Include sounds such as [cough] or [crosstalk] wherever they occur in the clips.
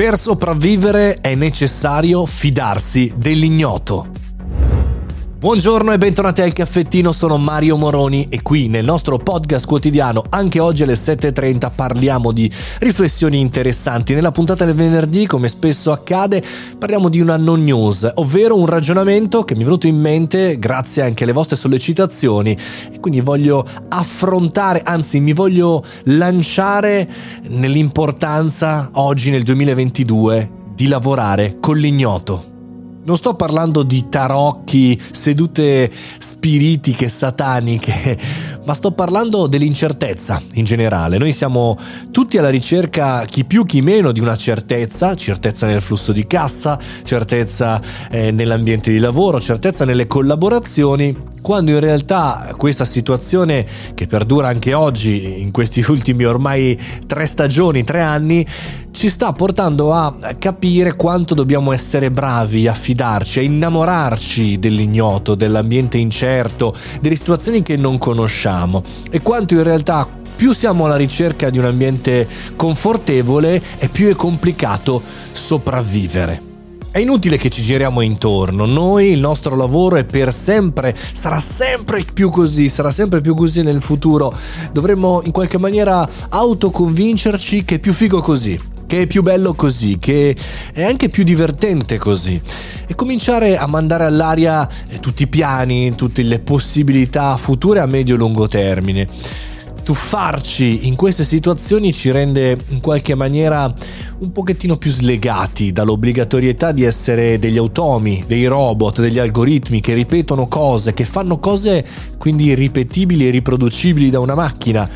Per sopravvivere è necessario fidarsi dell'ignoto. Buongiorno e bentornati al caffettino, sono Mario Moroni e qui nel nostro podcast quotidiano, anche oggi alle 7.30, parliamo di riflessioni interessanti. Nella puntata del venerdì, come spesso accade, parliamo di una non news, ovvero un ragionamento che mi è venuto in mente grazie anche alle vostre sollecitazioni e quindi voglio affrontare, anzi mi voglio lanciare nell'importanza oggi nel 2022 di lavorare con l'ignoto. Non sto parlando di tarocchi, sedute spiritiche, sataniche, [laughs] ma sto parlando dell'incertezza in generale. Noi siamo tutti alla ricerca, chi più chi meno, di una certezza, certezza nel flusso di cassa, certezza eh, nell'ambiente di lavoro, certezza nelle collaborazioni, quando in realtà questa situazione che perdura anche oggi, in questi [laughs] ultimi ormai tre stagioni, tre anni, ci sta portando a capire quanto dobbiamo essere bravi a fidarci, a innamorarci dell'ignoto, dell'ambiente incerto, delle situazioni che non conosciamo e quanto in realtà più siamo alla ricerca di un ambiente confortevole e più è complicato sopravvivere. È inutile che ci giriamo intorno, noi il nostro lavoro è per sempre, sarà sempre più così, sarà sempre più così nel futuro. Dovremmo in qualche maniera autoconvincerci che è più figo così che è più bello così, che è anche più divertente così. E cominciare a mandare all'aria eh, tutti i piani, tutte le possibilità future a medio e lungo termine. Tuffarci in queste situazioni ci rende in qualche maniera un pochettino più slegati dall'obbligatorietà di essere degli automi, dei robot, degli algoritmi che ripetono cose, che fanno cose quindi ripetibili e riproducibili da una macchina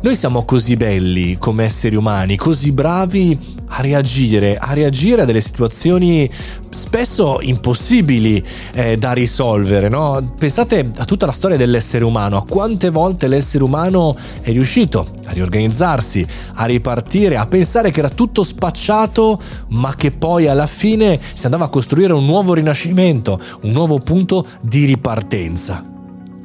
noi siamo così belli come esseri umani, così bravi a reagire, a reagire a delle situazioni spesso impossibili eh, da risolvere. No? Pensate a tutta la storia dell'essere umano, a quante volte l'essere umano è riuscito a riorganizzarsi, a ripartire, a pensare che era tutto spacciato, ma che poi alla fine si andava a costruire un nuovo rinascimento, un nuovo punto di ripartenza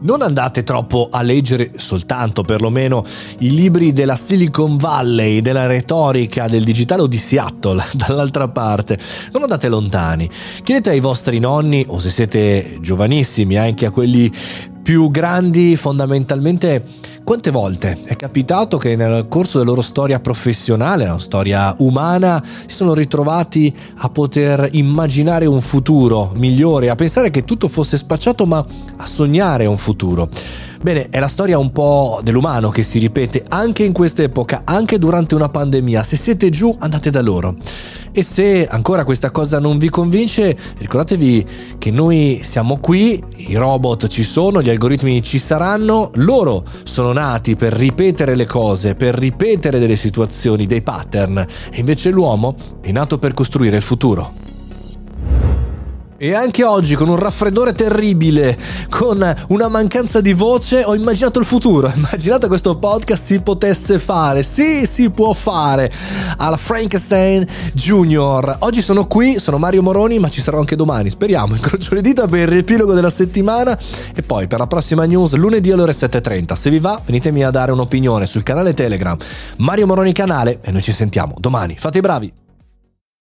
non andate troppo a leggere soltanto perlomeno i libri della Silicon Valley, della retorica del digitale o di Seattle, [laughs] dall'altra parte. Non andate lontani. Chiedete ai vostri nonni, o se siete giovanissimi, anche a quelli più grandi, fondamentalmente quante volte è capitato che nel corso della loro storia professionale, una storia umana, si sono ritrovati a poter immaginare un futuro migliore, a pensare che tutto fosse spacciato, ma a sognare un futuro? Bene, è la storia un po' dell'umano che si ripete anche in questa epoca, anche durante una pandemia. Se siete giù, andate da loro. E se ancora questa cosa non vi convince, ricordatevi che noi siamo qui, i robot ci sono, gli algoritmi ci saranno, loro sono nati per ripetere le cose, per ripetere delle situazioni, dei pattern, e invece l'uomo è nato per costruire il futuro. E anche oggi, con un raffreddore terribile, con una mancanza di voce, ho immaginato il futuro. [laughs] Ho immaginato questo podcast si potesse fare. Sì, si può fare. Alla Frankenstein Junior. Oggi sono qui, sono Mario Moroni, ma ci sarò anche domani. Speriamo. Incrocio le dita per il riepilogo della settimana. E poi per la prossima news, lunedì alle ore 7.30. Se vi va, venitemi a dare un'opinione sul canale Telegram Mario Moroni Canale. E noi ci sentiamo domani. Fate i bravi.